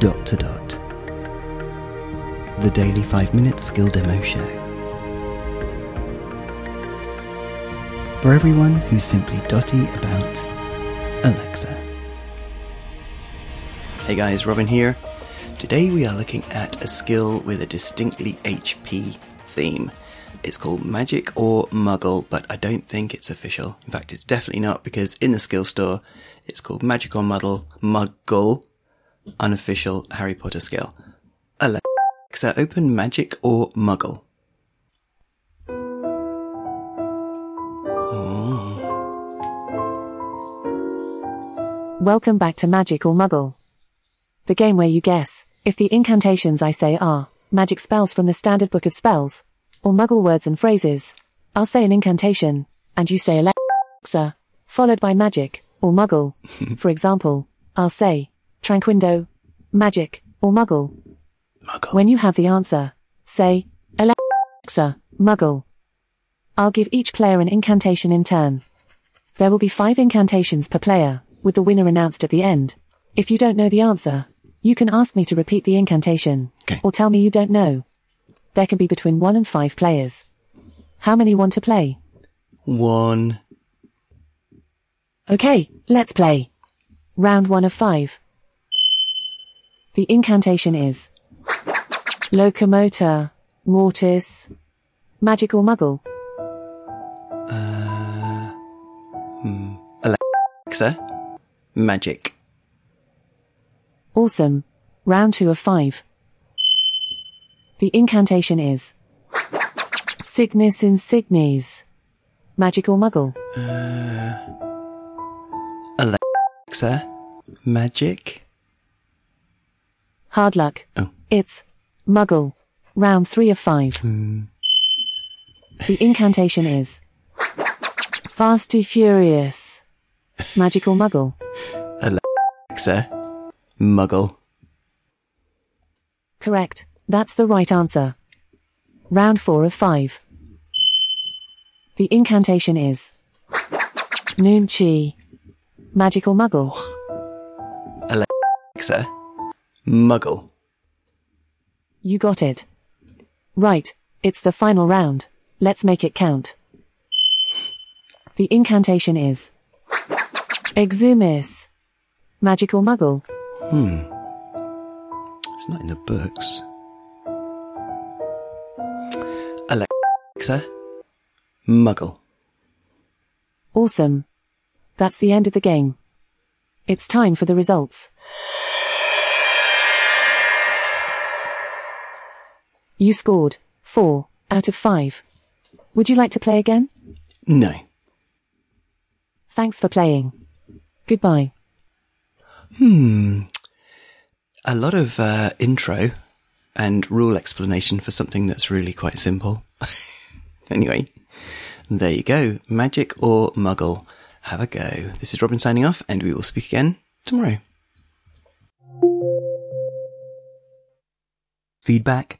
Dot to Dot. The daily 5 minute skill demo show. For everyone who's simply dotty about Alexa. Hey guys, Robin here. Today we are looking at a skill with a distinctly HP theme. It's called Magic or Muggle, but I don't think it's official. In fact, it's definitely not because in the skill store, it's called Magic or Muddle, Muggle, unofficial Harry Potter skill. Alexa, open Magic or Muggle. Hmm. Welcome back to Magic or Muggle. The game where you guess if the incantations I say are magic spells from the standard book of spells or muggle words and phrases. I'll say an incantation and you say Alexa, followed by magic or muggle. For example, I'll say Tranquindo, magic or muggle. Muggle. When you have the answer, say Alexa, muggle. I'll give each player an incantation in turn. There will be five incantations per player, with the winner announced at the end. If you don't know the answer, you can ask me to repeat the incantation. Okay. Or tell me you don't know. There can be between one and five players. How many want to play? One. Okay, let's play. Round one of five. The incantation is Locomotor, Mortis, Magic or Muggle. Uh, hmm. Alexa, Magic. Awesome. Round two of five. The incantation is Cygnus Insignis. Magic or Muggle. Uh, Alexa, Magic. Hard luck. Oh. It's Muggle. Round three of five. Hmm. The incantation is Fasty Furious. Magical Muggle. Alexa, Muggle. Correct. That's the right answer. Round four of five. The incantation is Noonchi. Magic or Muggle. Alexa, Muggle. You got it. Right. It's the final round. Let's make it count. The incantation is Exumis. Magical Muggle. Hmm. It's not in the books. Alexa, Muggle. Awesome. That's the end of the game. It's time for the results. You scored 4 out of 5. Would you like to play again? No. Thanks for playing. Goodbye. Hmm. A lot of uh, intro and rule explanation for something that's really quite simple. anyway, there you go. Magic or Muggle. Have a go. This is Robin signing off, and we will speak again tomorrow. Feedback,